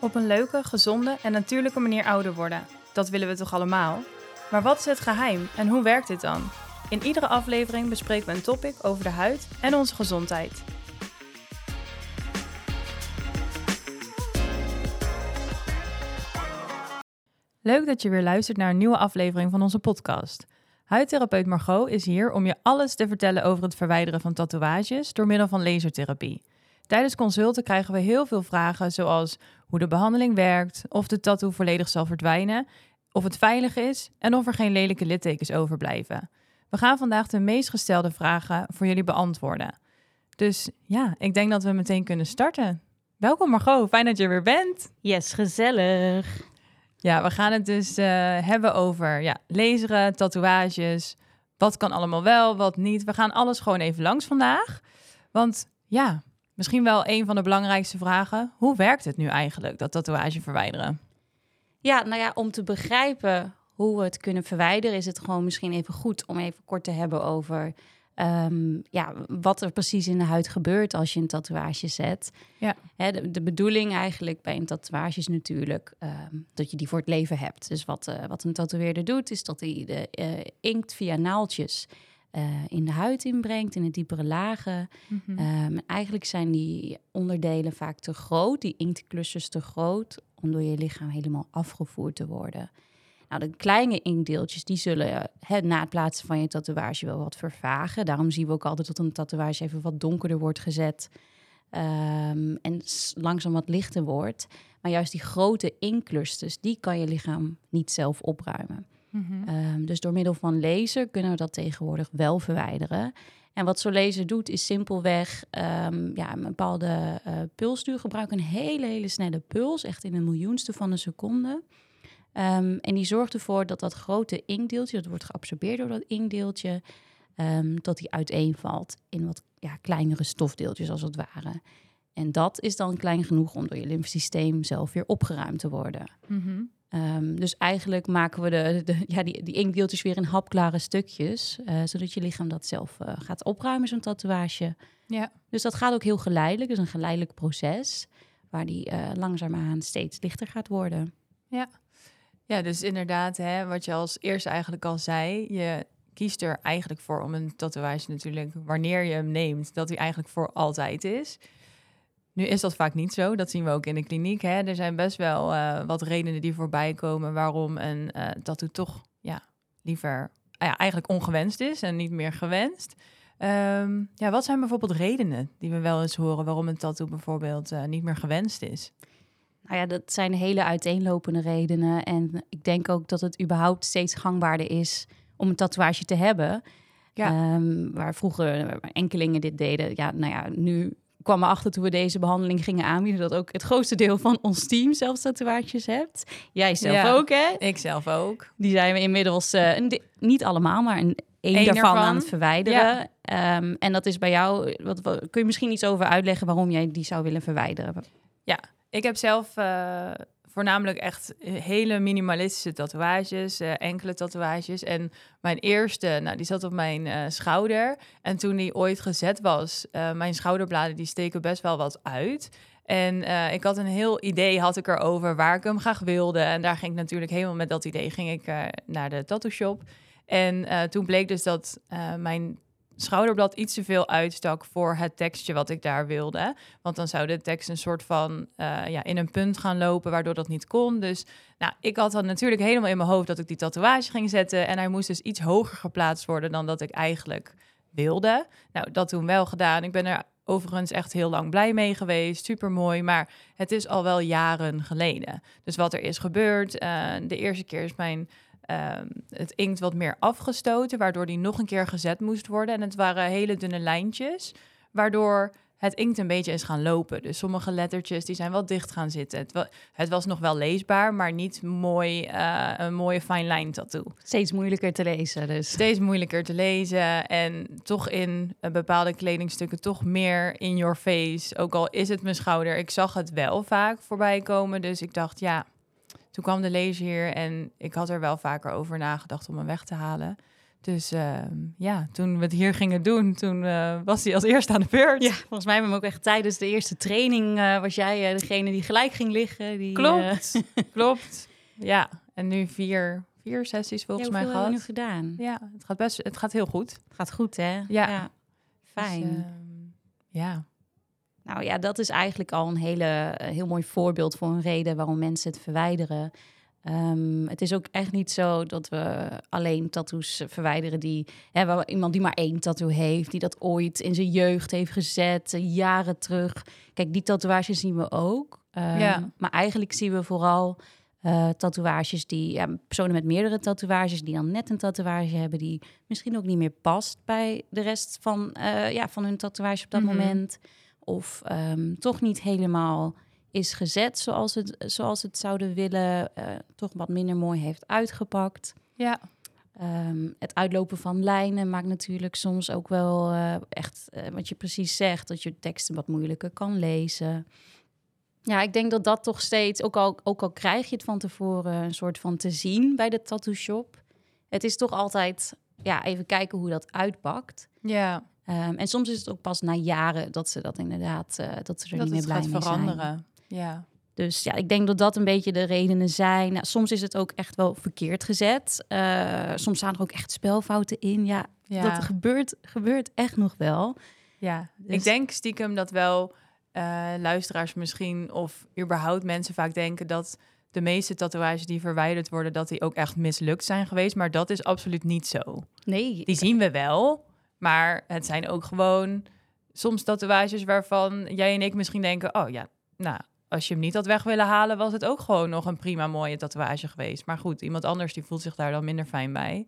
Op een leuke, gezonde en natuurlijke manier ouder worden. Dat willen we toch allemaal? Maar wat is het geheim en hoe werkt dit dan? In iedere aflevering bespreken we een topic over de huid en onze gezondheid. Leuk dat je weer luistert naar een nieuwe aflevering van onze podcast. Huidtherapeut Margot is hier om je alles te vertellen over het verwijderen van tatoeages door middel van lasertherapie. Tijdens consulten krijgen we heel veel vragen zoals hoe de behandeling werkt, of de tattoo volledig zal verdwijnen, of het veilig is en of er geen lelijke littekens overblijven. We gaan vandaag de meest gestelde vragen voor jullie beantwoorden. Dus ja, ik denk dat we meteen kunnen starten. Welkom Margot, fijn dat je er weer bent. Yes, gezellig. Ja, we gaan het dus uh, hebben over ja, laseren, tatoeages. Wat kan allemaal wel, wat niet. We gaan alles gewoon even langs vandaag. Want ja, misschien wel een van de belangrijkste vragen. Hoe werkt het nu eigenlijk, dat tatoeage verwijderen? Ja, nou ja, om te begrijpen hoe we het kunnen verwijderen, is het gewoon misschien even goed om even kort te hebben over Ehm, ja, wat er precies in de huid gebeurt als je een tatoeage zet. Ja. Hè, de, de, bedoeling eigenlijk bij een tatoeage is natuurlijk ehm, dat je die voor het leven hebt. Dus wat, uh, wat een tatoeëerder doet, is dat hij de uh, inkt via naaldjes uh, in de huid inbrengt, in de diepere lagen. Mm -hmm. eigenlijk zijn die onderdelen vaak te groot, die inktclusters te groot, om door je lichaam helemaal afgevoerd te worden. Nou, de kleine inkdeeltjes die zullen hè, na het plaatsen van je tatoeage wel wat vervagen. Daarom zien we ook altijd dat een tatoeage even wat donkerder wordt gezet. Um, en langzaam wat lichter wordt. Maar juist die grote inkclusters, die kan je lichaam niet zelf opruimen. Mm -hmm. um, dus door middel van laser kunnen we dat tegenwoordig wel verwijderen. En wat zo'n laser doet, is simpelweg um, ja, een bepaalde uh, pulsduur gebruiken. Een hele, hele snelle puls, echt in een miljoenste van een seconde. Um, en die zorgt ervoor dat dat grote inkdeeltje, dat wordt geabsorbeerd door dat inkdeeltje, um, dat die uiteenvalt in wat ja, kleinere stofdeeltjes als het ware. En dat is dan klein genoeg om door je lymfesysteem zelf weer opgeruimd te worden. Mm -hmm. um, dus eigenlijk maken we de, de, ja, die, die inkdeeltjes weer in hapklare stukjes, uh, zodat je lichaam dat zelf uh, gaat opruimen, zo'n tatoeage. Ja. Dus dat gaat ook heel geleidelijk, dus een geleidelijk proces, waar die uh, langzaamaan steeds lichter gaat worden. Ja. Ja, dus inderdaad, hè, wat je als eerste eigenlijk al zei, je kiest er eigenlijk voor om een tatoeage natuurlijk, wanneer je hem neemt, dat hij eigenlijk voor altijd is. Nu is dat vaak niet zo, dat zien we ook in de kliniek. Hè. Er zijn best wel uh, wat redenen die voorbij komen waarom een uh, tattoo toch ja, liever uh, ja, eigenlijk ongewenst is en niet meer gewenst. Um, ja, wat zijn bijvoorbeeld redenen die we wel eens horen waarom een tattoo bijvoorbeeld uh, niet meer gewenst is? Nou ja, dat zijn hele uiteenlopende redenen. En ik denk ook dat het überhaupt steeds gangbaarder is om een tatoeage te hebben. Ja. Um, waar vroeger enkelingen dit deden. Ja, nou ja, nu kwam achter toen we deze behandeling gingen aanbieden... dat ook het grootste deel van ons team zelfs tatoeages hebt. Jij zelf ja, ook, hè? Ik zelf ook. Die zijn we inmiddels, uh, niet allemaal, maar een één daarvan, aan het verwijderen. Ja. Um, en dat is bij jou... Wat, wat, kun je misschien iets over uitleggen waarom jij die zou willen verwijderen? Ja, ik heb zelf uh, voornamelijk echt hele minimalistische tatoeages, uh, enkele tatoeages. En mijn eerste, nou, die zat op mijn uh, schouder. En toen die ooit gezet was, mijn schouderbladen, die steken best wel wat uit. En ik had een heel idee, had ik erover, waar ik hem graag wilde. En daar ging ik natuurlijk helemaal met dat idee, ging ik naar de tattoo shop. En toen bleek dus dat mijn schouderblad iets te veel uitstak voor het tekstje wat ik daar wilde. Want dan zou de tekst een soort van uh, ja, in een punt gaan lopen, waardoor dat niet kon. Dus nou, ik had dan natuurlijk helemaal in mijn hoofd dat ik die tatoeage ging zetten. En hij moest dus iets hoger geplaatst worden dan dat ik eigenlijk wilde. Nou, dat toen wel gedaan. Ik ben er overigens echt heel lang blij mee geweest. Super mooi. Maar het is al wel jaren geleden. Dus wat er is gebeurd. Uh, de eerste keer is mijn um, het inkt wat meer afgestoten, waardoor die nog een keer gezet moest worden. En het waren hele dunne lijntjes, waardoor het inkt een beetje is gaan lopen. Dus sommige lettertjes die zijn wel dicht gaan zitten. Het, wa het was nog wel leesbaar, maar niet mooi, uh, een mooie fine line tattoo. Steeds moeilijker te lezen dus. Steeds moeilijker te lezen en toch in uh, bepaalde kledingstukken toch meer in your face. Ook al is het mijn schouder, ik zag het wel vaak voorbij komen. Dus ik dacht, ja, toen kwam de lezer hier en ik had er wel vaker over nagedacht om hem weg te halen. Dus ehm, ja, toen we het hier gingen doen, toen eh, was hij als eerste aan de beurt. Ja, volgens mij hebben we hem ook echt tijdens de eerste training uh, was jij uh, degene die gelijk ging liggen. Die, klopt, klopt. Ja, en nu vier, vier sessies volgens ja, mij gehad. Hebben we nu gedaan? Ja, het gaat best, het gaat heel goed. Het gaat goed, hè? Ja. ja. Fijn. Dus, ja. Nou ja, dat is eigenlijk al een hele, heel mooi voorbeeld voor een reden waarom mensen het verwijderen. Um, het is ook echt niet zo dat we alleen tattoos verwijderen die hè, iemand die maar één tattoo heeft, die dat ooit in zijn jeugd heeft gezet, jaren terug. Kijk, die tatoeages zien we ook. Um, ja. Maar eigenlijk zien we vooral uh, tatoeages die ja, personen met meerdere tatoeages die dan net een tatoeage hebben die misschien ook niet meer past bij de rest van, uh, ja, van hun tatoeage op dat Mm -hmm. moment. Of um, toch niet helemaal is gezet zoals het, zoals het zouden willen, uh, toch wat minder mooi heeft uitgepakt. Ja. Um, het uitlopen van lijnen maakt natuurlijk soms ook wel uh, echt uh, wat je precies zegt, dat je teksten wat moeilijker kan lezen. Ja, ik denk dat dat toch steeds, ook al, ook al krijg je het van tevoren een soort van te zien bij de tattoo shop, het is toch altijd, ja, even kijken hoe dat uitpakt. Ja. Um, en soms is het ook pas na jaren dat ze dat inderdaad, uh, dat ze er dat niet meer blij gaat mee veranderen. zijn. Ja. Dus ja, ik denk dat dat een beetje de redenen zijn. Nou, soms is het ook echt wel verkeerd gezet. Uh, soms staan er ook echt spelfouten in. Ja, ja. dat gebeurt, gebeurt echt nog wel. Ja, Dus- ik denk stiekem dat wel eh, luisteraars misschien of überhaupt mensen vaak denken dat de meeste tatoeages die verwijderd worden, dat die ook echt mislukt zijn geweest. Maar dat is absoluut niet zo. Nee, Die zien we wel, maar het zijn ook gewoon soms tatoeages waarvan jij en ik misschien denken, oh ja, nou, als je hem niet had weg willen halen, was het ook gewoon nog een prima mooie tatoeage geweest. Maar goed, iemand anders die voelt zich daar dan minder fijn bij.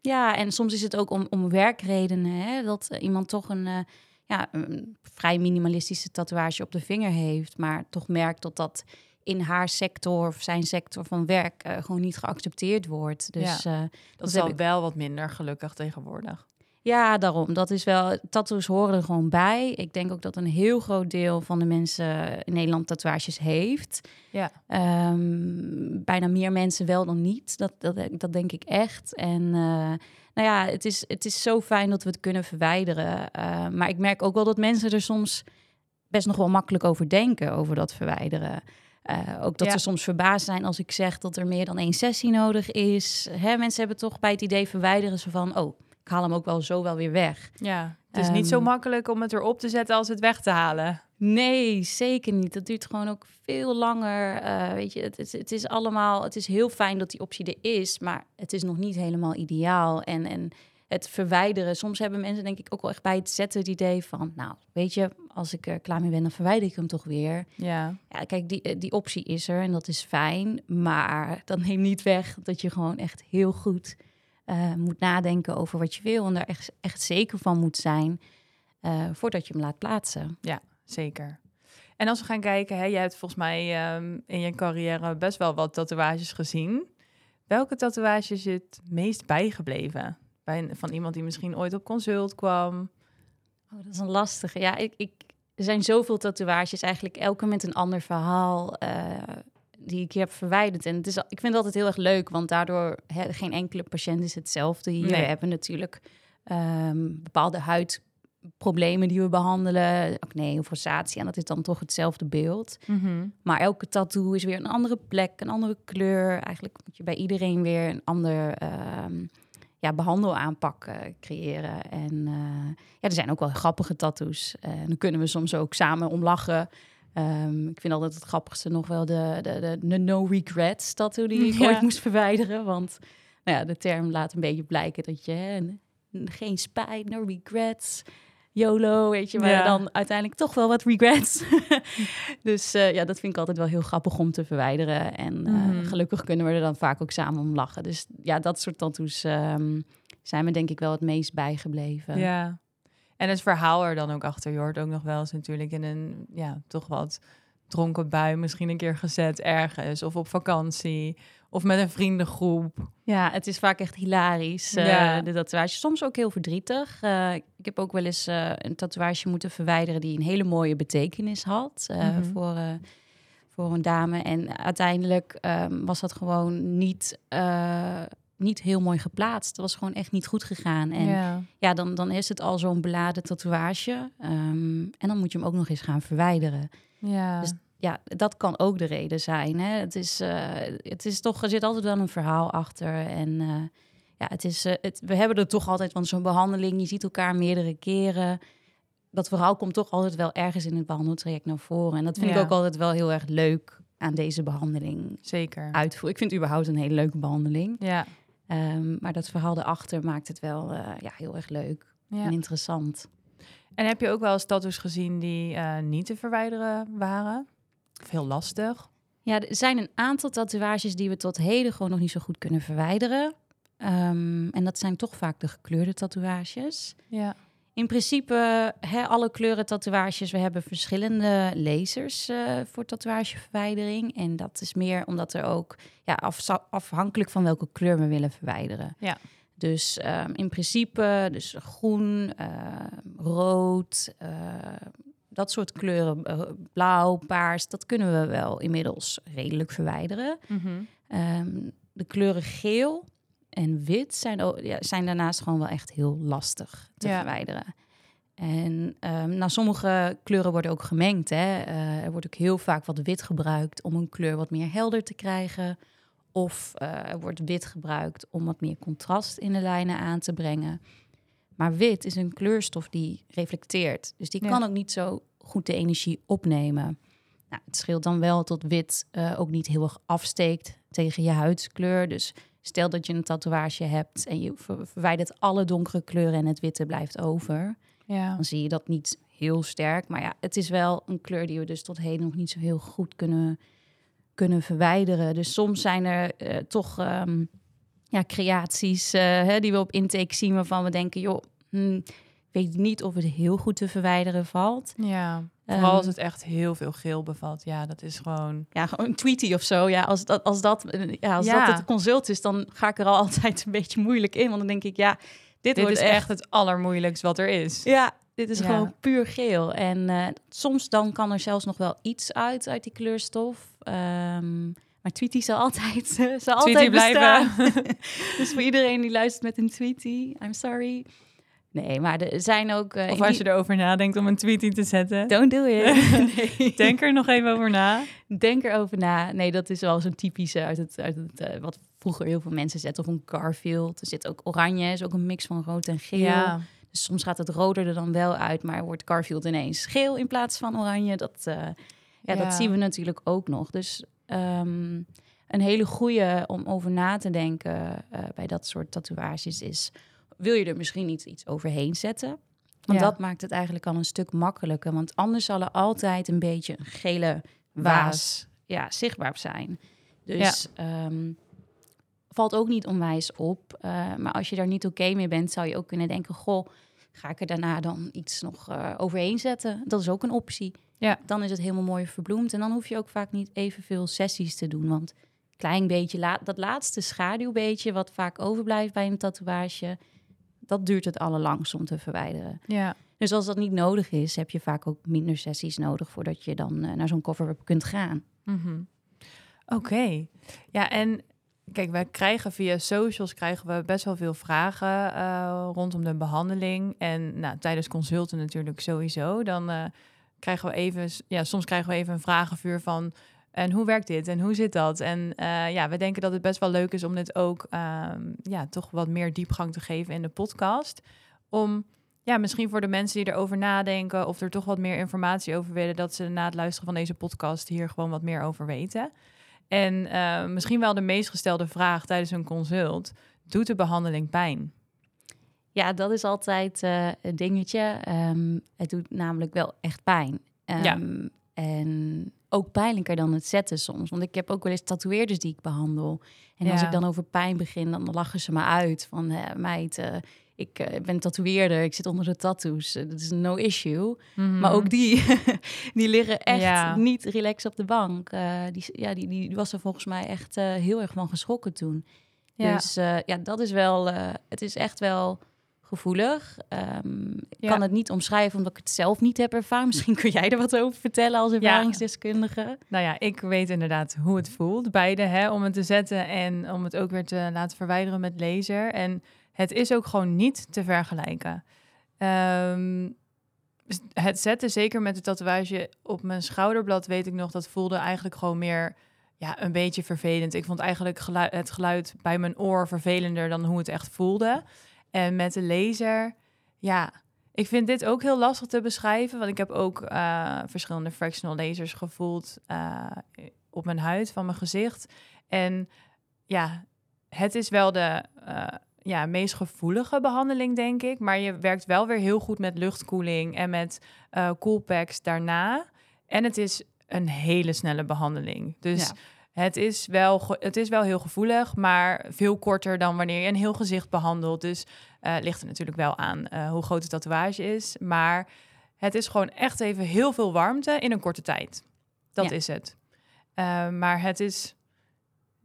Ja, en soms is het ook om, om werkredenen. Hè? Dat uh, iemand toch een, uh, ja, een vrij minimalistische tatoeage op de vinger heeft, maar toch merkt dat dat in haar sector of zijn sector van werk uh, gewoon niet geaccepteerd wordt. Dus Ja, dat, Dat is ik- wel wat minder gelukkig tegenwoordig. Ja, daarom. Dat is wel. Tattoos horen er gewoon bij. Ik denk ook dat een heel groot deel van de mensen in Nederland tatoeages heeft. Ja, Ehm, bijna meer mensen wel dan niet. Dat, dat, dat denk ik echt. En eh, nou ja, het is, het is zo fijn dat we het kunnen verwijderen. Eh, maar ik merk ook wel dat mensen er soms best nog wel makkelijk over denken, over dat verwijderen. Eh, ook dat Ja. ze soms verbaasd zijn als ik zeg dat er meer dan één sessie nodig is. Hè, mensen hebben toch bij het idee verwijderen ze van... oh, ik haal hem ook wel zo wel weer weg. ja. Het is niet zo Ehm, makkelijk om het erop te zetten als het weg te halen. Nee, zeker niet. Dat duurt gewoon ook veel langer. Eh, weet je, het, het, het is allemaal. Het is heel fijn dat die optie er is, maar het is nog niet helemaal ideaal. En, en het verwijderen. Soms hebben mensen, denk ik, ook wel echt bij het zetten het idee van, nou, weet je, als ik er klaar mee ben, dan verwijder ik hem toch weer. Ja, Ja, kijk, die, eh, die optie is er en dat is fijn, maar dat neemt niet weg dat je gewoon echt heel goed eh, moet nadenken over wat je wil en daar echt, echt zeker van moet zijn eh, voordat je hem laat plaatsen. zeker. En als we gaan kijken, hè, jij hebt volgens mij ehm, in je carrière best wel wat tatoeages gezien. Welke tatoeage is het meest bijgebleven? Bij een, van iemand die misschien ooit op consult kwam. Oh, dat is een lastige. Ja, ik, ik, er zijn zoveel tatoeages, eigenlijk elke met een ander verhaal eh, die ik heb verwijderd. En het is, ik vind het altijd heel erg leuk, want daardoor hè, geen enkele patiënt is hetzelfde. Hier Nee. we hebben natuurlijk ehm, bepaalde huidproblemen die we behandelen, acne of rosatie, en dat is dan toch hetzelfde beeld. Maar elke tattoo is weer een andere plek, een andere kleur. Eigenlijk moet je bij iedereen weer een ander ehm, ja, behandelaanpak eh, creëren. En eh, ja, er zijn ook wel grappige tattoos. En dan kunnen we soms ook samen om lachen. Ehm, ik vind altijd het grappigste nog wel de, de, de, de no regrets tattoo die ik Ja. ooit moest verwijderen. Want nou ja, de term laat een beetje blijken dat je hè, geen spijt, no regrets. YOLO, weet je, maar Ja. dan uiteindelijk toch wel wat regrets. dus eh, ja, dat vind ik altijd wel heel grappig om te verwijderen. En eh, Mhm. gelukkig kunnen we er dan vaak ook samen om lachen. Dus ja, dat soort tattoos ehm, zijn me denk ik wel het meest bijgebleven. Ja. En het verhaal er dan ook achter. Je hoort ook nog wel eens natuurlijk in een, ja, toch wat dronken bui misschien een keer gezet ergens. Of op vakantie. Of met een vriendengroep. Ja, het is vaak echt hilarisch. eh, Ja. De tatoeage. Soms ook heel verdrietig. Eh, ik heb ook wel eens eh, een tatoeage moeten verwijderen die een hele mooie betekenis had Mhm. voor, voor een dame. En uiteindelijk ehm, was dat gewoon niet. Eh, niet heel mooi geplaatst. Dat was gewoon echt niet goed gegaan. En ja, ja dan, dan is het al zo'n beladen tatoeage. Ehm, en dan moet je hem ook nog eens gaan verwijderen. Ja. Dus ja, dat kan ook de reden zijn. Hè? Het, is, uh, het is toch, er zit altijd wel een verhaal achter. En uh, ja, het is, uh, het, we hebben er toch altijd van zo'n behandeling. Je ziet elkaar meerdere keren. Dat verhaal komt toch altijd wel ergens in het behandeltraject naar voren. En dat vind Ja. ik ook altijd wel heel erg leuk aan deze behandeling Zeker. uitvoeren. Ik vind het überhaupt een hele leuke behandeling. Ja. Ehm, maar dat verhaal erachter maakt het wel eh, ja, heel erg leuk ja. en interessant. En heb je ook wel eens tattoos gezien die eh, niet te verwijderen waren? Of heel lastig? Ja, er zijn een aantal tatoeages die we tot heden gewoon nog niet zo goed kunnen verwijderen. Ehm, en dat zijn toch vaak de gekleurde tatoeages. Ja. In principe, hè, alle kleuren tatoeages, we hebben verschillende lasers eh, voor tatoeageverwijdering. En dat is meer omdat er ook, ja, af- afhankelijk van welke kleur we willen verwijderen. Ja. Dus ehm, in principe, dus groen, eh, rood, eh, dat soort kleuren, eh, blauw, paars, dat kunnen we wel inmiddels redelijk verwijderen. Mhm. Ehm, de kleuren geel en wit zijn, ook, ja, zijn daarnaast gewoon wel echt heel lastig te Ja. verwijderen. En ehm, nou, sommige kleuren worden ook gemengd. Hè. Eh, er wordt ook heel vaak wat wit gebruikt om een kleur wat meer helder te krijgen. Of eh, er wordt wit gebruikt om wat meer contrast in de lijnen aan te brengen. Maar wit is een kleurstof die reflecteert. Dus die Ja. kan ook niet zo goed de energie opnemen. Nou, het scheelt dan wel dat wit eh, ook niet heel erg afsteekt tegen je huidskleur. Dus stel dat je een tatoeage hebt en je ver- verwijdert alle donkere kleuren en het witte blijft over. Ja. Dan zie je dat niet heel sterk. Maar ja, het is wel een kleur die we dus tot heden nog niet zo heel goed kunnen, kunnen verwijderen. Dus soms zijn er eh, toch ehm, ja, creaties eh, hè, die we op intake zien waarvan we denken, joh, hm, ik weet niet of het heel goed te verwijderen valt. Ja. Vooral als Ehm, het echt heel veel geel bevat. Ja, dat is gewoon... Ja, gewoon een tweetie of zo. Ja, als dat, als dat, eh, ja, als Ja. dat het consult is, dan ga ik er al altijd een beetje moeilijk in. Want dan denk ik, ja, dit, Dit wordt is echt het allermoeilijkst wat er is. Ja, dit is Ja. gewoon puur geel. En eh, soms dan kan er zelfs nog wel iets uit, uit die kleurstof. Ehm, maar Tweety zal altijd, zal Tweety altijd blijven. dus voor iedereen die luistert met een Tweety, I'm sorry. Nee, maar er zijn ook... eh, Of als je erover nadenkt om een tweet in te zetten. Don't do it. nee. Denk er nog even over na. Denk erover na. Nee, dat is wel zo'n typische uit het, uit het eh, wat vroeger heel veel mensen zetten. Of een Garfield. Er zit ook oranje, is ook een mix van rood en geel. Ja. Dus soms gaat het rode er dan wel uit, maar wordt Garfield ineens geel in plaats van oranje. Dat, eh, ja, Ja. dat zien we natuurlijk ook nog. Dus ehm, een hele goede om over na te denken bij dat soort tatoeages is... wil je er misschien niet iets overheen zetten? Want Ja. dat maakt het eigenlijk al een stuk makkelijker. Want anders zal er altijd een beetje een gele waas Waas. ja, zichtbaar zijn. Dus ehm, valt ook niet onwijs op. Eh, maar als je daar niet oké mee bent, zou je ook kunnen denken: Goh, ga ik er daarna dan iets nog eh, overheen zetten? Dat is ook een optie. Ja. Dan is het helemaal mooi verbloemd. En dan hoef je ook vaak niet evenveel sessies te doen. Want klein beetje, la- dat laatste schaduwbeetje, wat vaak overblijft bij een tatoeage, dat duurt het allerlangst om te verwijderen. Ja. Dus als dat niet nodig is, heb je vaak ook minder sessies nodig voordat je dan eh, naar zo'n cover-up kunt gaan. Mhm. Oké. Ja, en kijk, wij krijgen via socials krijgen we best wel veel vragen eh, rondom de behandeling. En nou, tijdens consulten natuurlijk sowieso. Dan eh, krijgen we even, ja, soms krijgen we even een vragenvuur van. En hoe werkt dit? En hoe zit dat? En eh, ja, we denken dat het best wel leuk is om dit ook ehm, ja, toch wat meer diepgang te geven in de podcast. Om ja, misschien voor de mensen die erover nadenken of er toch wat meer informatie over willen, dat ze na het luisteren van deze podcast hier gewoon wat meer over weten. En eh, misschien wel de meest gestelde vraag tijdens een consult: doet de behandeling pijn? Ja, dat is altijd eh, een dingetje. Ehm, het doet namelijk wel echt pijn. Ehm, Ja. En ook pijnlijker dan het zetten soms. Want ik heb ook wel eens tatoeëerders die ik behandel. En als ik dan over pijn begin, dan lachen ze me uit. Van, eh, meid, eh, ik eh, ben tatoeëerder, ik zit onder de tattoos. Eh, Dat is no issue. Maar ook die, die liggen echt Mhm. Ja. niet relaxed op de bank. Die, ja, die, die was er volgens mij echt heel erg van geschrokken toen. Ja. Dus ja, dat is wel, het is echt wel gevoelig. Ehm, ik Ja. kan het niet omschrijven omdat ik het zelf niet heb ervaren. Misschien kun jij er wat over vertellen als ervaringsdeskundige. Nou ja, ik weet inderdaad hoe het voelt. Beide, hè, om het te zetten en om het ook weer te laten verwijderen met laser. En het is ook gewoon niet te vergelijken. Ehm, het zetten, zeker met de tatoeage op mijn schouderblad, weet ik nog, dat voelde eigenlijk gewoon meer ja, een beetje vervelend. Ik vond eigenlijk het geluid bij mijn oor vervelender dan hoe het echt voelde. En met de laser, ja, ik vind dit ook heel lastig te beschrijven, want ik heb ook eh, verschillende fractional lasers gevoeld eh, op mijn huid van mijn gezicht. En ja, het is wel de eh, ja, meest gevoelige behandeling, denk ik. Maar je werkt wel weer heel goed met luchtkoeling en met coolpacks daarna. En het is een hele snelle behandeling. Dus Ja. Het, is wel, het is wel heel gevoelig, maar veel korter dan wanneer je een heel gezicht behandelt. Dus eh ligt er natuurlijk wel aan eh, hoe groot de tatoeage is. Maar het is gewoon echt even heel veel warmte in een korte tijd. Dat Ja. is het. Eh, maar het is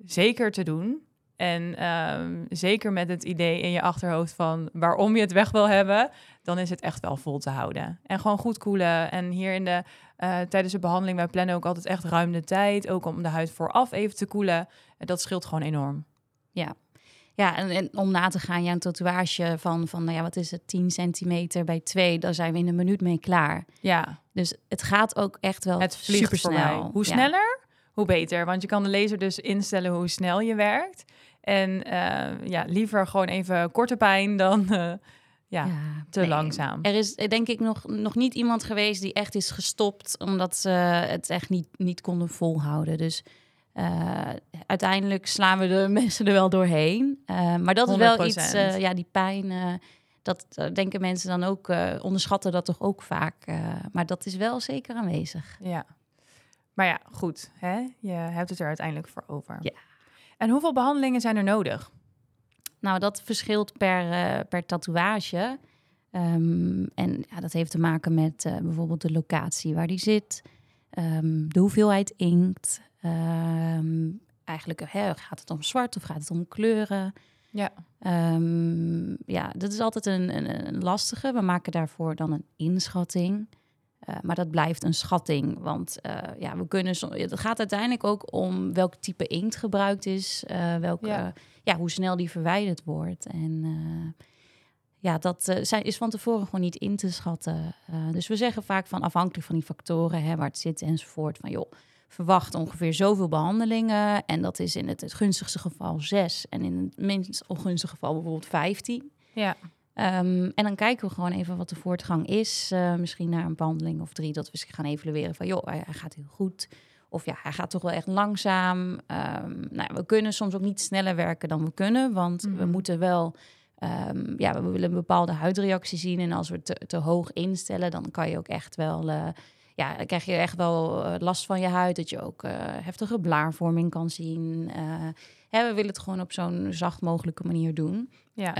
zeker te doen. En ehm, zeker met het idee in je achterhoofd van waarom je het weg wil hebben, dan is het echt wel vol te houden. En gewoon goed koelen. En hier in de, eh, tijdens de behandeling, wij plannen ook altijd echt ruim de tijd. Ook om de huid vooraf even te koelen. En dat scheelt gewoon enorm. Ja, en, en om na te gaan, ja, een tatoeage van, van nou ja, wat is het, 10 centimeter bij 2, daar zijn we in een minuut mee klaar. Ja, Dus het gaat ook echt wel het vliegt supersnel. Hoe Ja. sneller, hoe beter. Want je kan de laser dus instellen hoe snel je werkt. En eh, ja, liever gewoon even korte pijn dan eh, ja, te nee. langzaam. Er is eh, denk ik nog, nog niet iemand geweest die echt is gestopt omdat ze het echt niet, niet konden volhouden. Dus eh, uiteindelijk slaan we de mensen er wel doorheen. Eh, maar dat is wel iets, 100%. ja, die pijn, dat denken mensen dan ook, onderschatten dat toch ook vaak. maar dat is wel zeker aanwezig. Ja. Maar ja, goed. Hè? Je hebt het er uiteindelijk voor over. Ja. En hoeveel behandelingen zijn er nodig? Nou, dat verschilt per, eh, per tatoeage. Ehm, en ja, dat heeft te maken met eh, bijvoorbeeld de locatie waar die zit, ehm, de hoeveelheid inkt. ehm, eigenlijk hè, gaat het om zwart of gaat het om kleuren. Ja. Ja, dat is altijd een, een, een lastige. We maken daarvoor dan een inschatting. Eh, maar dat blijft een schatting, want eh, ja, we kunnen. som- Het gaat uiteindelijk ook om welk type inkt gebruikt is, eh welke, Ja. ja. hoe snel die verwijderd wordt. En ja, dat zijn, is van tevoren gewoon niet in te schatten. Dus we zeggen vaak van afhankelijk van die factoren, hè, waar het zit enzovoort, van joh, verwacht ongeveer zoveel behandelingen. En dat is in het, het gunstigste geval zes en in het minst ongunstige geval bijvoorbeeld 15. Ja. Ehm, en dan kijken we gewoon even wat de voortgang is. Eh, misschien naar een behandeling of drie, dat we gaan evalueren van, joh, hij, hij gaat heel goed. Of ja, hij gaat toch wel echt langzaam. Ehm, nou, we kunnen soms ook niet sneller werken dan we kunnen, want we Mhm. moeten wel, ehm, ja, we willen een bepaalde huidreactie zien. En als we te, te hoog instellen, dan kan je ook echt wel, eh, ja, dan krijg je echt wel eh, last van je huid, dat je ook heftige blaarvorming kan zien. Hè, we willen het gewoon op zo'n zacht mogelijke manier doen. ja.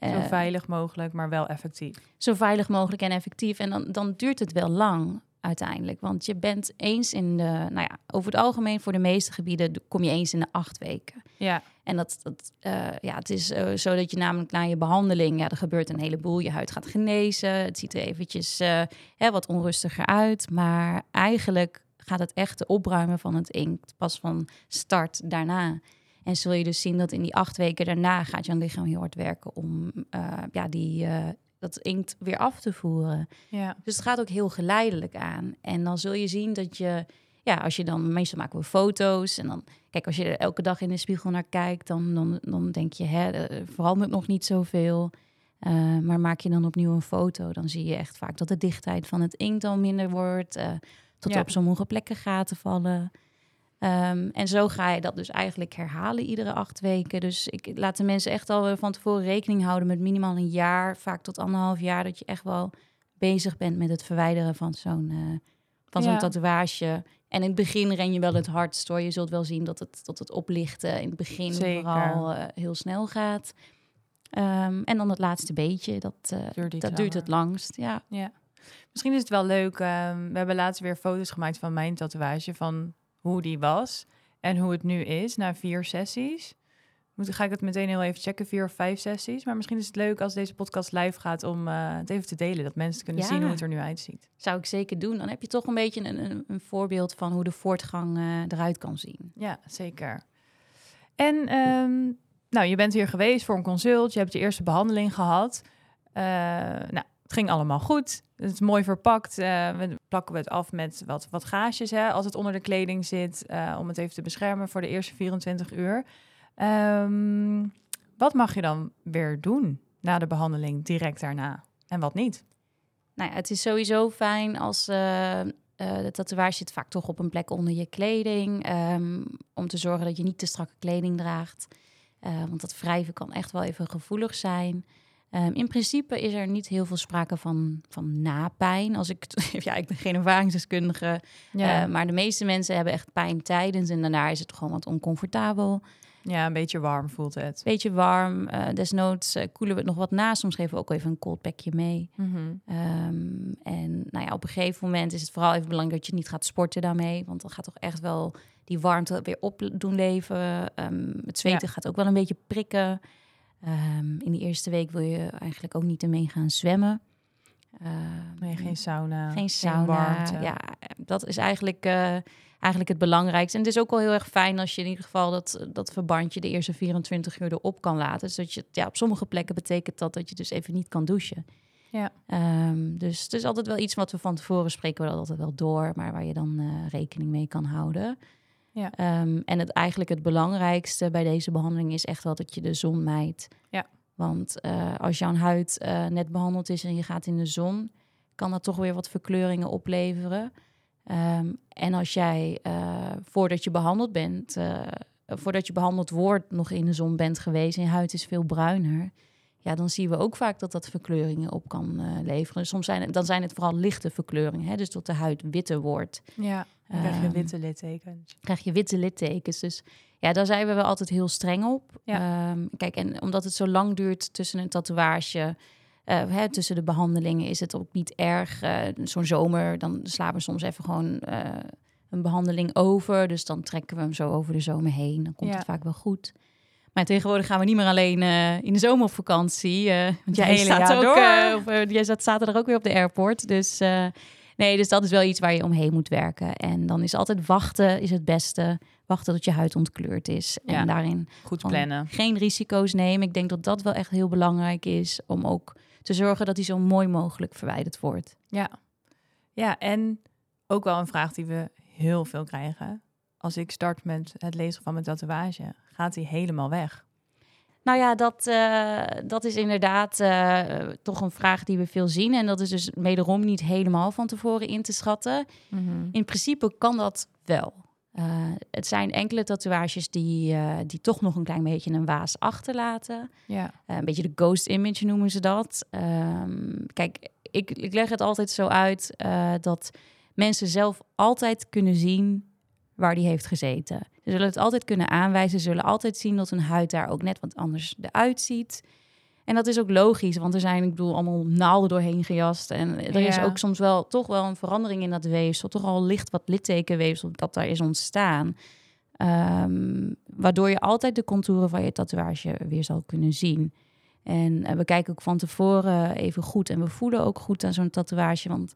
Zo eh, veilig mogelijk, maar wel effectief. zo veilig mogelijk en effectief. En dan, dan duurt het wel lang uiteindelijk. Want je bent eens in de, nou ja, over het algemeen voor de meeste gebieden kom je eens in de acht weken. Ja. En dat, dat eh, ja, het is eh, zo dat je namelijk na je behandeling, ja, er gebeurt een heleboel. Je huid gaat genezen. Het ziet er eventjes hè, wat onrustiger uit. Maar eigenlijk gaat het echte opruimen van het inkt pas van start daarna. En zul je dus zien dat in die acht weken daarna gaat je lichaam heel hard werken om eh, ja, die, eh, dat inkt weer af te voeren. Ja. Dus het gaat ook heel geleidelijk aan. En dan zul je zien dat je, ja, als je dan, meestal maken we foto's. En dan, kijk, als je er elke dag in de spiegel naar kijkt, dan, dan, dan denk je, hè, er verandert nog niet zoveel. Eh, maar maak je dan opnieuw een foto, dan zie je echt vaak dat de dichtheid van het inkt al minder wordt. tot Ja. op sommige plekken gaten vallen. Ehm, en zo ga je dat dus eigenlijk herhalen iedere acht weken. Dus ik laat de mensen echt al van tevoren rekening houden met minimaal een jaar, vaak tot anderhalf jaar, dat je echt wel bezig bent met het verwijderen van zo'n eh, van zo'n Ja. tatoeage. En in het begin ren je wel het hardst hoor. Je zult wel zien dat het, dat het oplichten in het begin Zeker. vooral eh, heel snel gaat. Ehm, en dan het laatste beetje, dat, eh, Duurt dat duurt het langst. Ja. Ja. Misschien is het wel leuk. ehm, we hebben laatst weer foto's gemaakt van mijn tatoeage, van hoe die was en hoe het nu is na vier sessies. Moet, ga ik het meteen heel even checken, vier of vijf sessies. Maar misschien is het leuk als deze podcast live gaat om uh, het even te delen. Dat mensen kunnen Ja. zien hoe het er nu uitziet. Zou ik zeker doen. Dan heb je toch een beetje een, een, een voorbeeld van hoe de voortgang eh, eruit kan zien. Ja, zeker. En ehm, nou, je bent hier geweest voor een consult. Je hebt je eerste behandeling gehad. Eh, nou, het ging allemaal goed. Het is mooi verpakt. Eh, we plakken het af met wat, wat gaasjes hè, als het onder de kleding zit. eh, om het even te beschermen voor de eerste 24 uur. Ehm, wat mag je dan weer doen na de behandeling, direct daarna? En wat niet? Nou het is sowieso fijn als eh, eh, de tatoeage zit vaak toch op een plek onder je kleding. ehm, om te zorgen dat je niet te strakke kleding draagt. Want dat wrijven kan echt wel even gevoelig zijn. Ehm, in principe is er niet heel veel sprake van, van napijn. Als ik, ja, ik ben geen ervaringsdeskundige, Ja, eh, maar de meeste mensen hebben echt pijn tijdens en daarna is het gewoon wat oncomfortabel. ja een beetje warm voelt het. Beetje warm, eh, desnoods eh, koelen we het nog wat na. Soms geven we ook even een cold packje mee. Mhm. Ehm, en nou ja, op een gegeven moment is het vooral even belangrijk dat je niet gaat sporten daarmee. Want dan gaat toch echt wel die warmte weer op doen leven. Ehm, het zweten gaat ook wel een beetje prikken. Ehm, in die eerste week wil je eigenlijk ook niet ermee gaan zwemmen. Ehm, Nee, geen sauna. geen sauna. ja, dat is eigenlijk, eh, eigenlijk het belangrijkste. En het is ook wel heel erg fijn als je in ieder geval dat, dat verbandje de eerste 24 uur erop kan laten. Dus dat je, ja, op sommige plekken betekent dat dat je dus even niet kan douchen. Ja. Ehm, dus het is altijd wel iets wat we van tevoren spreken we dat altijd wel door, maar waar je dan eh, rekening mee kan houden. Ja. Ehm, en het, eigenlijk het belangrijkste bij deze behandeling is echt wel dat je de zon mijdt. Ja. Want eh, als jouw huid eh, net behandeld is en je gaat in de zon, kan dat toch weer wat verkleuringen opleveren. Ehm, en als jij eh, voordat je behandeld bent, voordat je behandeld wordt, nog in de zon bent geweest en je huid is veel bruiner, ja, dan zien we ook vaak dat dat verkleuringen op kan leveren. Soms zijn het, dan zijn het vooral lichte verkleuringen, hè? dus dat de huid witter wordt. Ja, dan krijg je Ehm, witte littekens. krijg je witte littekens. Dus ja, daar zijn we wel altijd heel streng op. Ja. Ehm, kijk, en omdat het zo lang duurt tussen een tatoeage, eh, hè, tussen de behandelingen, is het ook niet erg. Eh, Zo'n zomer, dan slaan we soms even gewoon eh, een behandeling over. Dus dan trekken we hem zo over de zomer heen. Dan komt Ja. het vaak wel goed. Maar tegenwoordig gaan we niet meer alleen in de zomer op vakantie. want jij staat ook, op, eh, jij zat zaterdag ook weer op de airport. Dus nee, dus dat is wel iets waar je omheen moet werken. En dan is altijd wachten is het beste. Wachten tot je huid ontkleurd is. Ja. En daarin Goed plannen. geen risico's nemen. Ik denk dat dat wel echt heel belangrijk is om ook te zorgen dat hij zo mooi mogelijk verwijderd wordt. Ja. Ja, en ook wel een vraag die we heel veel krijgen. Als ik start met het lezen van mijn tatoeage, gaat die helemaal weg? Nou ja, dat, eh, dat is inderdaad eh, toch een vraag die we veel zien. En dat is dus wederom niet helemaal van tevoren in te schatten. In principe kan dat wel. Eh, het zijn enkele tatoeages die, die toch nog een klein beetje een waas achterlaten. Ja. Een beetje de ghost image noemen ze dat. Ehm, kijk, ik, ik leg het altijd zo uit dat mensen zelf altijd kunnen zien waar die heeft gezeten. Ze zullen het altijd kunnen aanwijzen. Ze zullen altijd zien dat hun huid daar ook net wat anders eruit ziet. En dat is ook logisch, want er zijn, ik bedoel, allemaal naalden doorheen gejast. En er is ook soms wel toch wel een verandering in dat weefsel. Toch al licht wat littekenweefsel dat daar is ontstaan. Ehm, waardoor je altijd de contouren van je tatoeage weer zal kunnen zien. En eh, we kijken ook van tevoren even goed en we voelen ook goed aan zo'n tatoeage. Want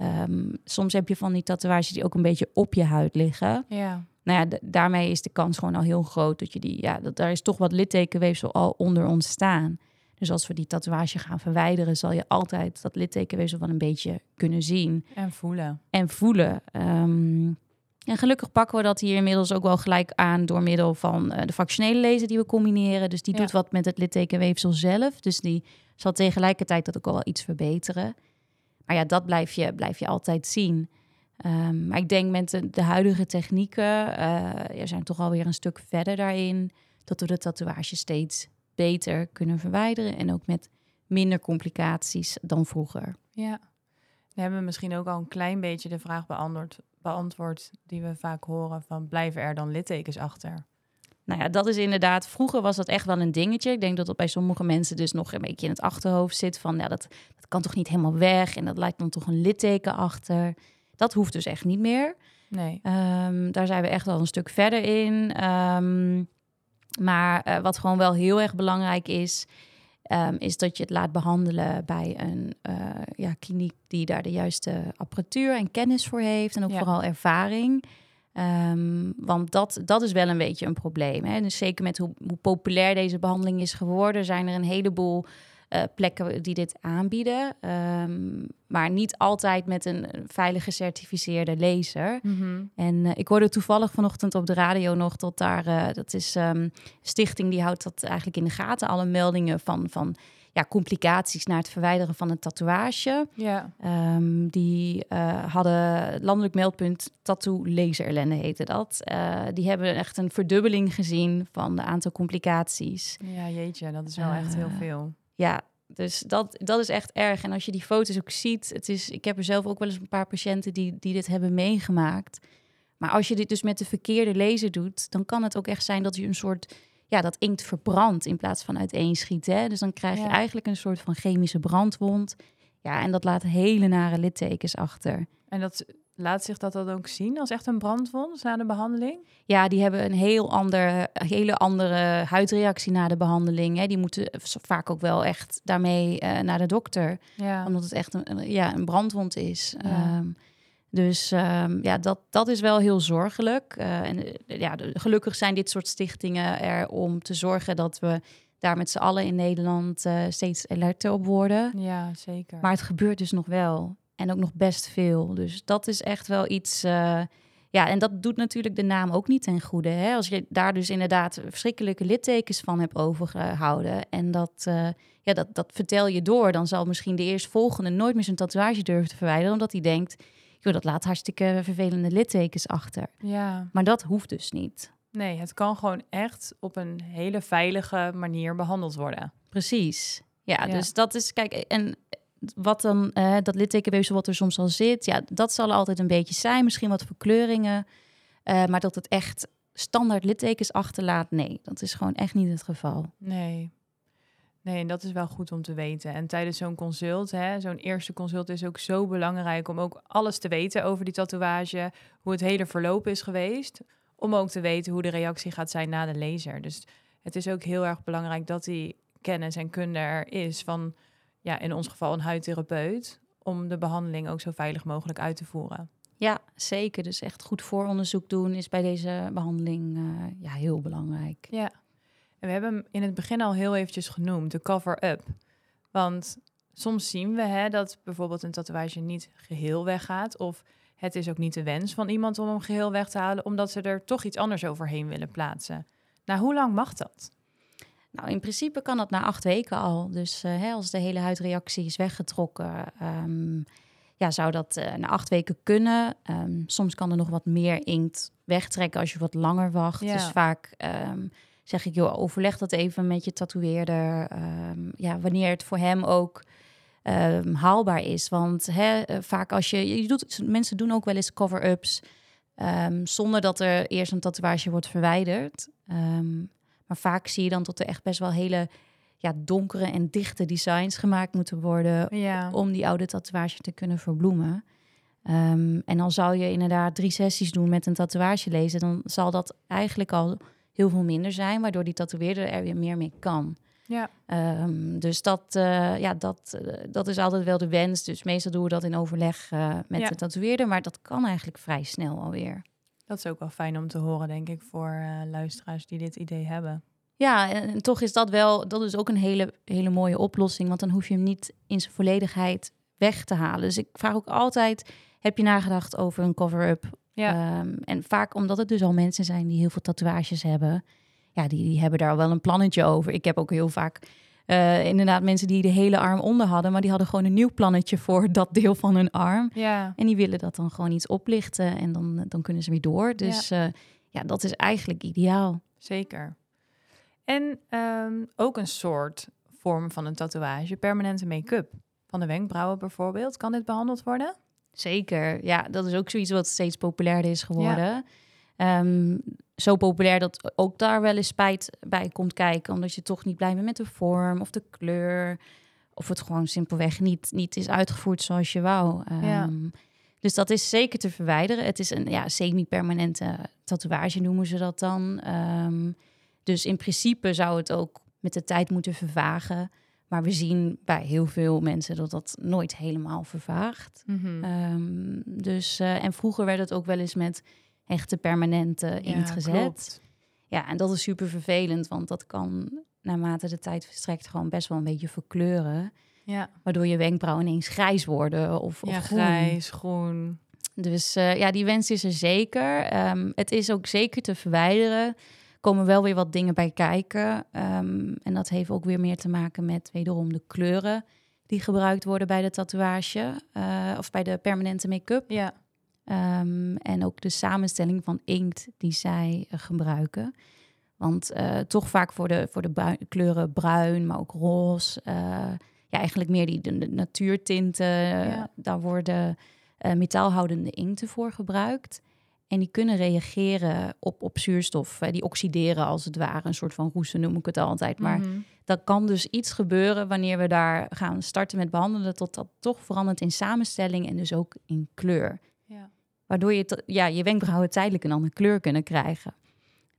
ehm, soms heb je van die tatoeages die ook een beetje op je huid liggen. Ja. Nou ja, daarmee is de kans gewoon al heel groot dat je die, ja, dat daar is toch wat littekenweefsel al onder ontstaan. Dus als we die tatoeage gaan verwijderen, zal je altijd dat littekenweefsel wel een beetje kunnen zien En voelen. en voelen. Ehm, en gelukkig pakken we dat hier inmiddels ook wel gelijk aan door middel van eh, de fractionele laser die we combineren. Dus die Ja. doet wat met het littekenweefsel zelf. Dus die zal tegelijkertijd dat ook al wel iets verbeteren. Maar ja, dat blijf je, blijf je altijd zien. Ehm, maar ik denk met de, huidige technieken, eh er zijn toch alweer een stuk verder daarin, dat we de tatoeage steeds beter kunnen verwijderen en ook met minder complicaties dan vroeger. Ja. We hebben misschien ook al een klein beetje de vraag beantwoord, beantwoord die we vaak horen van blijven er dan littekens achter? Nou ja, dat is inderdaad. Vroeger was dat echt wel een dingetje. Ik denk dat dat bij sommige mensen dus nog een beetje in het achterhoofd zit. Van ja, dat, dat kan toch niet helemaal weg. En dat lijkt dan toch een litteken achter. Dat hoeft dus echt niet meer. Nee. Ehm, daar zijn we echt al een stuk verder in. Ehm, Maar eh, wat gewoon wel heel erg belangrijk is, ehm, is dat je het laat behandelen bij een eh, ja, kliniek die daar de juiste apparatuur en kennis voor heeft en ook Ja. vooral ervaring. Ehm, want dat, dat is wel een beetje een probleem. Hè? Dus zeker met hoe, hoe populair deze behandeling is geworden, zijn er een heleboel eh, plekken die dit aanbieden. Ehm, maar niet altijd met een veilig gecertificeerde laser. Mhm. En eh, ik hoorde toevallig vanochtend op de radio nog dat daar, eh, dat is een stichting die houdt dat eigenlijk in de gaten, alle meldingen van, van ja, complicaties na het verwijderen van een tatoeage. Ja, Ehm, die eh, hadden landelijk meldpunt tattoo laserellende heette dat. Eh, die hebben echt een verdubbeling gezien van de aantal complicaties. ja, jeetje, dat is wel echt heel Eh, veel. Ja, dus dat, dat is echt erg. En als je die foto's ook ziet, het is, ik heb er zelf ook wel eens een paar patiënten die, die dit hebben meegemaakt. Maar als je dit dus met de verkeerde laser doet, dan kan het ook echt zijn dat je een soort, ja, dat inkt verbrandt in plaats van uiteenschiet. Hè? Dus dan krijg je Ja. eigenlijk een soort van chemische brandwond. Ja, en dat laat hele nare littekens achter. En dat laat zich dat dan ook zien als echt een brandwond na de behandeling? Ja, die hebben een heel ander, hele andere huidreactie na de behandeling. Hè. Die moeten vaak ook wel echt daarmee eh, naar de dokter. Ja, Omdat het echt een, ja, een brandwond is. Ja. Ehm, dus ehm, ja, dat, dat is wel heel zorgelijk. Eh, en eh, ja, gelukkig zijn dit soort stichtingen er om te zorgen dat we daar met z'n allen in Nederland eh, steeds alerter op worden. ja zeker. Maar het gebeurt dus nog wel. En ook nog best veel. Dus dat is echt wel iets. ja, en dat doet natuurlijk de naam ook niet ten goede. Hè? Als je daar dus inderdaad verschrikkelijke littekens van hebt overgehouden. En dat, ja, dat, dat vertel je door. Dan zal misschien de eerstvolgende nooit meer zijn tatoeage durven te verwijderen. Omdat hij denkt, joh, dat laat hartstikke vervelende littekens achter. ja, Maar dat hoeft dus niet. nee, het kan gewoon echt op een hele veilige manier behandeld worden. Precies. Ja, Ja. dus dat is, kijk, en wat dan, eh, dat littekenweefsel wat er soms al zit, ja, dat zal altijd een beetje zijn. Misschien wat verkleuringen, eh, maar dat het echt standaard littekens achterlaat, nee, dat is gewoon echt niet het geval. Nee. Nee, en dat is wel goed om te weten. En tijdens zo'n consult, hè, zo'n eerste consult is ook zo belangrijk om ook alles te weten over die tatoeage, hoe het hele verloop is geweest, om ook te weten hoe de reactie gaat zijn na de laser. Dus het is ook heel erg belangrijk dat die kennis en kunde er is van, ja, in ons geval een huidtherapeut, om de behandeling ook zo veilig mogelijk uit te voeren. Ja, zeker. Dus echt goed vooronderzoek doen is bij deze behandeling eh, ja, heel belangrijk. Ja, en we hebben hem in het begin al heel eventjes genoemd, de cover-up. Want soms zien we hè, dat bijvoorbeeld een tatoeage niet geheel weggaat. Of het is ook niet de wens van iemand om hem geheel weg te halen, omdat ze er toch iets anders overheen willen plaatsen. Nou, hoe lang mag dat? Nou, in principe kan dat na acht weken al. Dus eh, hè, als de hele huidreactie is weggetrokken, ehm, ja, zou dat eh, na acht weken kunnen. Ehm, soms kan er nog wat meer inkt wegtrekken als je wat langer wacht. Ja. Dus vaak ehm, zeg ik, joh, overleg dat even met je tatoeëerder. ehm, ja, wanneer het voor hem ook ehm, haalbaar is. Want hè, eh, vaak als je, je doet, mensen doen ook wel eens cover-ups ehm, zonder dat er eerst een tatoeage wordt verwijderd. Maar vaak zie je dan dat er echt best wel hele ja, donkere en dichte designs gemaakt moeten worden Ja, om die oude tatoeage te kunnen verbloemen. En dan zou je inderdaad drie sessies doen met een tatoeage lezen, dan zal dat eigenlijk al heel veel minder zijn, waardoor die tatoeëerder er weer meer mee kan. ja, Ehm, dus dat, eh, ja, dat, eh, dat is altijd wel de wens. Dus meestal doen we dat in overleg eh, met Ja. de tatoeëerder, maar dat kan eigenlijk vrij snel alweer. dat is ook wel fijn om te horen, denk ik, voor luisteraars die dit idee hebben. Ja, en, en toch is dat wel, dat is ook een hele, hele mooie oplossing, want dan hoef je hem niet in zijn volledigheid weg te halen. Dus ik vraag ook altijd, heb je nagedacht over een cover-up? Ja, Ehm, en vaak omdat het dus al mensen zijn die heel veel tatoeages hebben, ja, die, die hebben daar wel een plannetje over. Ik heb ook heel vaak eh, inderdaad mensen die de hele arm onder hadden, maar die hadden gewoon een nieuw plannetje voor dat deel van hun arm. ja, En die willen dat dan gewoon iets oplichten en dan, dan kunnen ze weer door. Dus ja. ja, dat is eigenlijk ideaal. zeker. En ehm, ook een soort vorm van een tatoeage, permanente make-up. Van de wenkbrauwen bijvoorbeeld. Kan dit behandeld worden? Zeker, ja, dat is ook zoiets wat steeds populairder is geworden. Ehm, zo populair dat ook daar wel eens spijt bij komt kijken, omdat je toch niet blij bent met de vorm of de kleur, of het gewoon simpelweg niet, niet is uitgevoerd zoals je wou. Ja. Ehm, Dus dat is zeker te verwijderen. Het is een ja, semi-permanente tatoeage, noemen ze dat dan. Ehm, Dus in principe zou het ook met de tijd moeten vervagen. Maar we zien bij heel veel mensen dat dat nooit helemaal vervaagt. Mhm. Ehm, dus, eh, en vroeger werd het ook wel eens met echte permanente inkt Ja, gezet. klopt. Ja, en dat is super vervelend, want dat kan naarmate de tijd verstrekt gewoon best wel een beetje verkleuren. Ja, Waardoor je wenkbrauwen ineens grijs worden of, of ja groen. grijs, groen. Dus eh, ja, die wens is er zeker. Ehm, het is ook zeker te verwijderen. Komen wel weer wat dingen bij kijken. Ehm, en dat heeft ook weer meer te maken met wederom de kleuren die gebruikt worden bij de tatoeage eh, of bij de permanente make-up. Ja, Ehm, en ook de samenstelling van inkt die zij eh, gebruiken. Want eh, toch vaak voor de, voor de kleuren bruin, maar ook roze. ja, eigenlijk meer die de, de natuurtinten. Ja. Daar worden metaalhoudende inkten voor gebruikt. En die kunnen reageren op, op zuurstof. die oxideren als het ware. Een soort van roesten noem ik het altijd. Maar Mhm. dan kan dus iets gebeuren wanneer we daar gaan starten met behandelen. Tot dat toch verandert in samenstelling en dus ook in kleur. ja. Waardoor je, ja, je wenkbrauwen tijdelijk een andere kleur kunnen krijgen.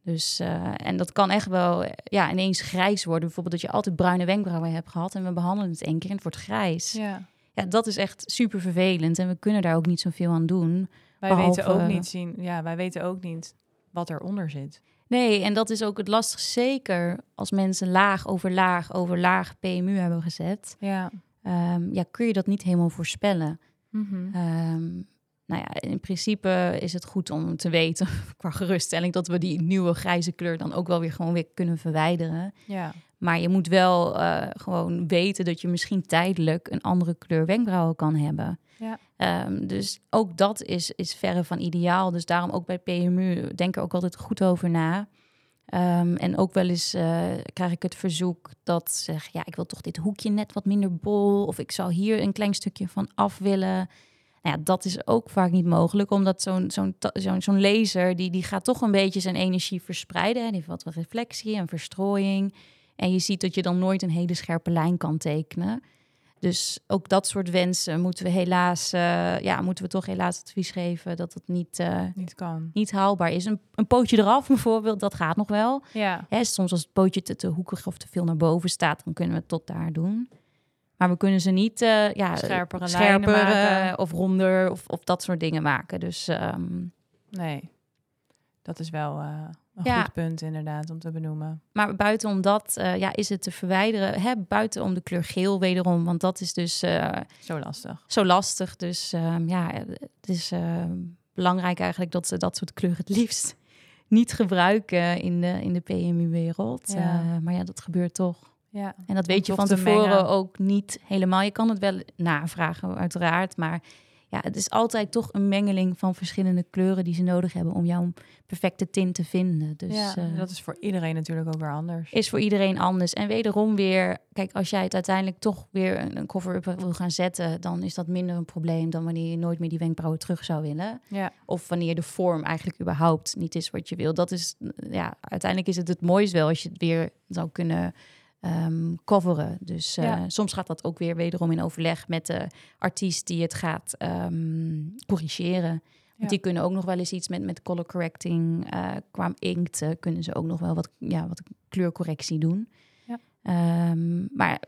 Dus, eh, en dat kan echt wel eh, ja, ineens grijs worden. Bijvoorbeeld dat je altijd bruine wenkbrauwen hebt gehad en we behandelen het één keer en het wordt grijs. Ja. ja. dat is echt super vervelend en we kunnen daar ook niet zoveel aan doen. Wij weten ook niet zien. Ja, wij weten ook niet wat eronder zit. Nee, en dat is ook het lastig, zeker als mensen laag over laag over laag PMU hebben gezet. Ja. Ehm, ja, kun je dat niet helemaal voorspellen. Mhm. Ehm, nou ja, in principe is het goed om te weten, qua geruststelling, dat we die nieuwe grijze kleur dan ook wel weer gewoon weer kunnen verwijderen. Ja. Maar je moet wel eh, gewoon weten dat je misschien tijdelijk een andere kleur wenkbrauwen kan hebben. Ja. Ehm, dus ook dat is, is verre van ideaal. Dus daarom ook bij PMU denk er ook altijd goed over na. Ehm, en ook wel eens eh, krijg ik het verzoek dat zeg, ja, ik wil toch dit hoekje net wat minder bol. Of ik zou hier een klein stukje van af willen. Nou ja, dat is ook vaak niet mogelijk, omdat zo'n zo'n zo'n laser, die, die gaat toch een beetje zijn energie verspreiden. hè. Die heeft wat reflectie en verstrooiing. En je ziet dat je dan nooit een hele scherpe lijn kan tekenen. Dus ook dat soort wensen moeten we helaas, eh, ja, moeten we toch helaas advies geven dat het niet, eh, Niet kan. niet haalbaar is. Een, een pootje eraf bijvoorbeeld, dat gaat nog wel. Ja. Hè, soms als het pootje te, te hoekig of te veel naar boven staat, dan kunnen we het tot daar doen. Maar we kunnen ze niet eh, ja, Scherpere scherper of ronder of, of dat soort dingen maken. Dus ehm, Nee. Dat is wel een Ja. goed punt inderdaad om te benoemen. Maar buiten om dat eh, ja, is het te verwijderen. Hè, buiten om de kleur geel wederom, want dat is dus eh, Zo lastig. zo lastig. Dus ehm, ja, het is eh, belangrijk eigenlijk dat ze dat soort kleuren het liefst niet gebruiken in de, in de PMU-wereld. Ja. maar ja, dat gebeurt toch. Ja. En dat weet je van te tevoren mengen. ook niet helemaal. Je kan het wel navragen, uiteraard. Maar ja, het is altijd toch een mengeling van verschillende kleuren die ze nodig hebben om jouw perfecte tint te vinden. Dus ja, eh, dat is voor iedereen natuurlijk ook weer anders. is voor iedereen anders. En wederom weer, kijk, als jij het uiteindelijk toch weer een, een cover-up wil gaan zetten, dan is dat minder een probleem dan wanneer je nooit meer die wenkbrauwen terug zou willen. Ja. Of wanneer de vorm eigenlijk überhaupt niet is wat je wil. Dat is, ja, uiteindelijk is het het mooist wel als je het weer zou kunnen ehm, coveren. Dus eh, Ja. soms gaat dat ook weer wederom in overleg met de artiest die het gaat ehm, corrigeren. Ja. Want die kunnen ook nog wel eens iets met, met color correcting. eh qua inkt kunnen ze ook nog wel wat, ja, wat kleurcorrectie doen. Ja. Ehm, maar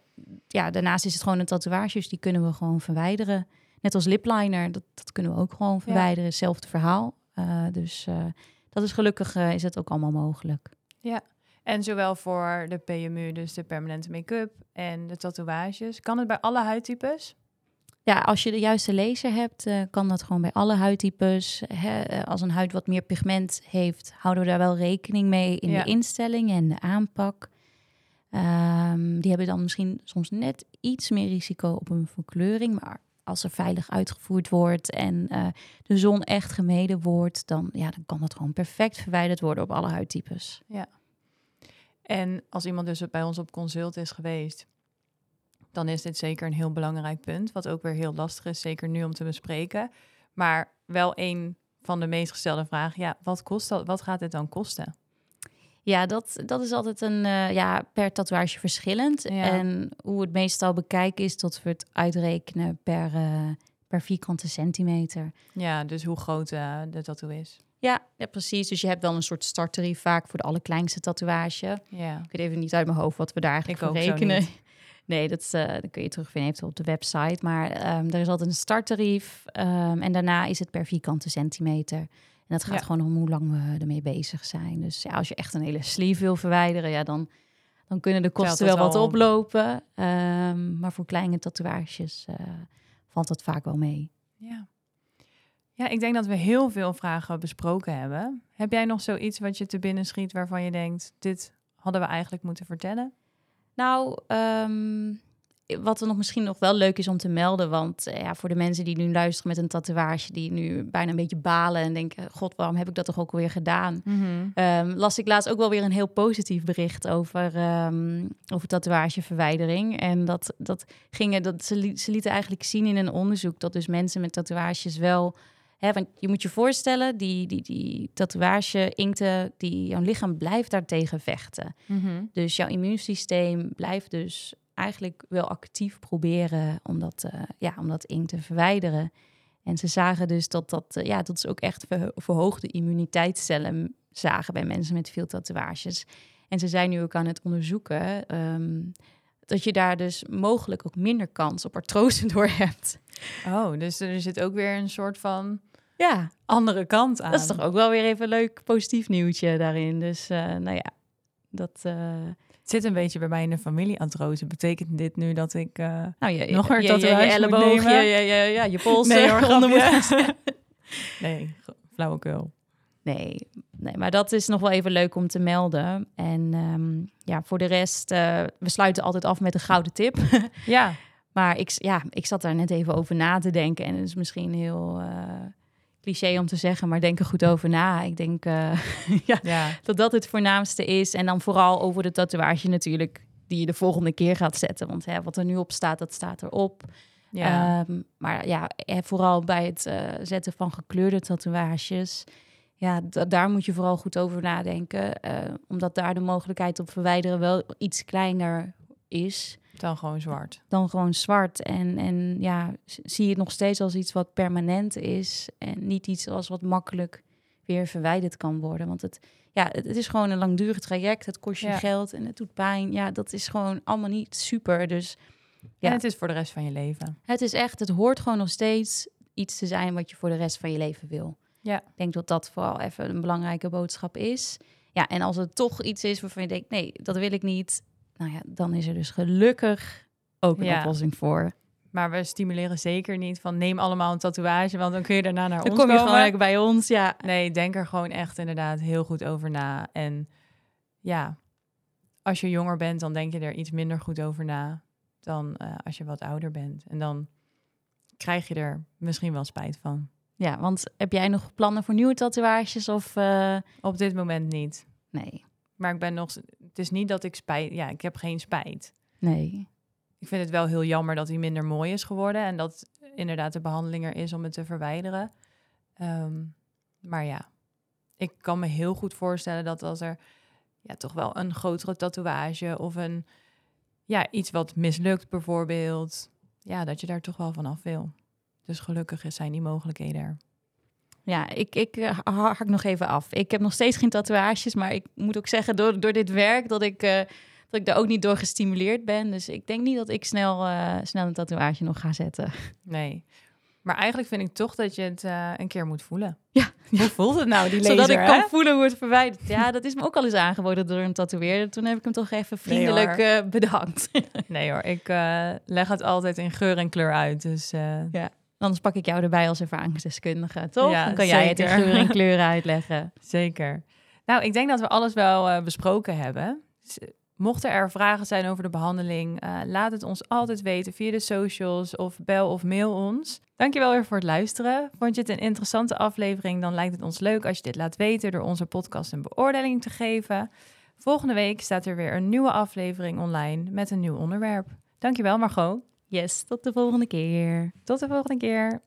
ja, daarnaast is het gewoon een tatoeages, die kunnen we gewoon verwijderen. Net als lipliner, dat, dat kunnen we ook gewoon verwijderen. Hetzelfde verhaal. Eh, dus dat is gelukkig is het ook allemaal mogelijk. En zowel voor de PMU, dus de permanente make-up en de tatoeages. Kan het bij alle huidtypes? Ja, als je de juiste laser hebt, eh, kan dat gewoon bij alle huidtypes. Hè, eh, als een huid wat meer pigment heeft, houden we daar wel rekening mee in Ja. de instelling en de aanpak. Ehm, die hebben dan misschien soms net iets meer risico op een verkleuring. Maar als er veilig uitgevoerd wordt en eh, de zon echt gemeden wordt, dan, ja, dan kan dat gewoon perfect verwijderd worden op alle huidtypes. En als iemand dus bij ons op consult is geweest, dan is dit zeker een heel belangrijk punt. Wat ook weer heel lastig is, zeker nu om te bespreken. Maar wel een van de meest gestelde vragen. Ja, wat kost dat? Wat gaat dit dan kosten? Ja, dat, dat is altijd een eh, ja, per tatoeage verschillend. Ja. En hoe we het meestal bekijken is dat we het uitrekenen per, eh, per vierkante centimeter. Ja, dus hoe groot eh, de tattoo is. Ja, ja, precies. Dus je hebt wel een soort starttarief vaak voor de allerkleinste tatoeage. Ja. Ik weet even niet uit mijn hoofd wat we daar eigenlijk Ik voor rekenen. Nee, dat, eh, dat kun je terugvinden op de website. Maar ehm, er is altijd een starttarief. ehm, en daarna is het per vierkante centimeter. En dat gaat Ja. gewoon om hoe lang we ermee bezig zijn. Dus ja, als je echt een hele sleeve wil verwijderen, ja, dan, dan kunnen de kosten wel dat wat al oplopen. Ehm, maar voor kleine tatoeages eh, valt dat vaak wel mee. Ja. Ja, ik denk dat we heel veel vragen besproken hebben. Heb jij nog zoiets wat je te binnen schiet waarvan je denkt, dit hadden we eigenlijk moeten vertellen? Nou, ehm, wat er nog misschien nog wel leuk is om te melden, want eh, ja, voor de mensen die nu luisteren met een tatoeage, die nu bijna een beetje balen en denken, god, waarom heb ik dat toch ook alweer gedaan? Ehm, las ik laatst ook wel weer een heel positief bericht over, ehm, over tatoeageverwijdering. En dat, dat gingen, dat ze, li- ze lieten eigenlijk zien in een onderzoek dat dus mensen met tatoeages wel. Hè, want je moet je voorstellen, die, die, die tatoeage-inkten, die jouw lichaam blijft daartegen vechten. Mhm. Dus jouw immuunsysteem blijft dus eigenlijk wel actief proberen om dat, eh, ja, om dat inkt te verwijderen. En ze zagen dus dat dat, eh, ja, dat is ook echt verho- verhoogde immuniteitscellen zagen bij mensen met veel tatoeages. En ze zijn nu ook aan het onderzoeken ehm, dat je daar dus mogelijk ook minder kans op artrose door hebt. Oh, dus er zit ook weer een soort van Ja, andere kant aan. dat is toch ook wel weer even een leuk positief nieuwtje daarin. Dus eh, nou ja, dat... eh, Het zit een beetje bij mij in de familie artrose. Betekent dit nu dat ik... eh, Nou, je, Nog een je, je, je, tatoeage moet elleboog, je, nemen? je, je- ja, je pols Nee, eronder moet. Nee, flauwekul. Nee, nee, maar dat is nog wel even leuk om te melden. En ehm, ja, voor de rest, we sluiten altijd af met een gouden tip. Ja, maar ik, ja, ik zat daar net even over na te denken. En het is misschien heel cliché om te zeggen, maar denk er goed over na. Ik denk ja, ja. dat dat het voornaamste is. En dan vooral over de tatoeage natuurlijk, die je de volgende keer gaat zetten. Want hè, wat er nu op staat, dat staat erop. ja. Ehm, maar ja, eh, vooral bij het eh, zetten van gekleurde tatoeages. Ja, da- daar moet je vooral goed over nadenken. eh, omdat daar de mogelijkheid op verwijderen wel iets kleiner is dan gewoon zwart. dan gewoon zwart. En, en ja, zie je het nog steeds als iets wat permanent is. En niet iets als wat makkelijk weer verwijderd kan worden. Want het, ja, het, het is gewoon een langdurig traject. Het kost je Ja. geld en het doet pijn. Ja, dat is gewoon allemaal niet super. Dus Ja. En het is voor de rest van je leven. het is echt, het hoort gewoon nog steeds iets te zijn wat je voor de rest van je leven wil. Ja. Ik denk dat dat vooral even een belangrijke boodschap is. Ja, en als het toch iets is waarvan je denkt, nee, dat wil ik niet. Nou ja, dan is er dus gelukkig ook een Ja. oplossing voor. Maar we stimuleren zeker niet van neem allemaal een tatoeage, want dan kun je daarna naar Dan ons kom je komen. gewoon bij ons, ja. Nee, denk er gewoon echt inderdaad heel goed over na. En ja, als je jonger bent, dan denk je er iets minder goed over na dan eh, als je wat ouder bent. En dan krijg je er misschien wel spijt van. Ja, want heb jij nog plannen voor nieuwe tatoeages of... eh, Op dit moment niet. Nee, Maar ik ben nog. Het is niet dat ik spijt. Ja, ik heb geen spijt. nee. Ik vind het wel heel jammer dat hij minder mooi is geworden. En dat inderdaad de behandeling er is om het te verwijderen. Ehm, maar ja, ik kan me heel goed voorstellen dat als er ja, toch wel een grotere tatoeage of een ja, iets wat mislukt bijvoorbeeld. Ja, dat je daar toch wel van af wil. Dus gelukkig zijn die mogelijkheden er. Ja, ik, ik eh, ha- hak nog even af. Ik heb nog steeds geen tatoeages, maar ik moet ook zeggen door, door dit werk dat ik, eh, dat ik daar ook niet door gestimuleerd ben. Dus ik denk niet dat ik snel, eh, snel een tatoeage nog ga zetten. Nee. Maar eigenlijk vind ik toch dat je het een keer moet voelen. Ja. Hoe voelt het nou, die laser, Zodat ik hè? kan voelen hoe het verwijderd. Ja, dat is me ook al eens aangeboden door een tatoeëerder. Toen heb ik hem toch even vriendelijk bedankt. Nee hoor, ik leg het altijd in geur en kleur uit. Dus eh, Anders pak ik jou erbij als ervaringsdeskundige, toch? Ja, Dan kan jij het in geur en kleur uitleggen. zeker. Nou, ik denk dat we alles wel eh, besproken hebben. Dus, mochten er vragen zijn over de behandeling, eh, laat het ons altijd weten via de socials of bel of mail ons. Dankjewel weer voor het luisteren. Vond je het een interessante aflevering? Dan lijkt het ons leuk als je dit laat weten door onze podcast een beoordeling te geven. Volgende week staat er weer een nieuwe aflevering online met een nieuw onderwerp. Dankjewel Margot. Yes, tot de volgende keer. Tot de volgende keer.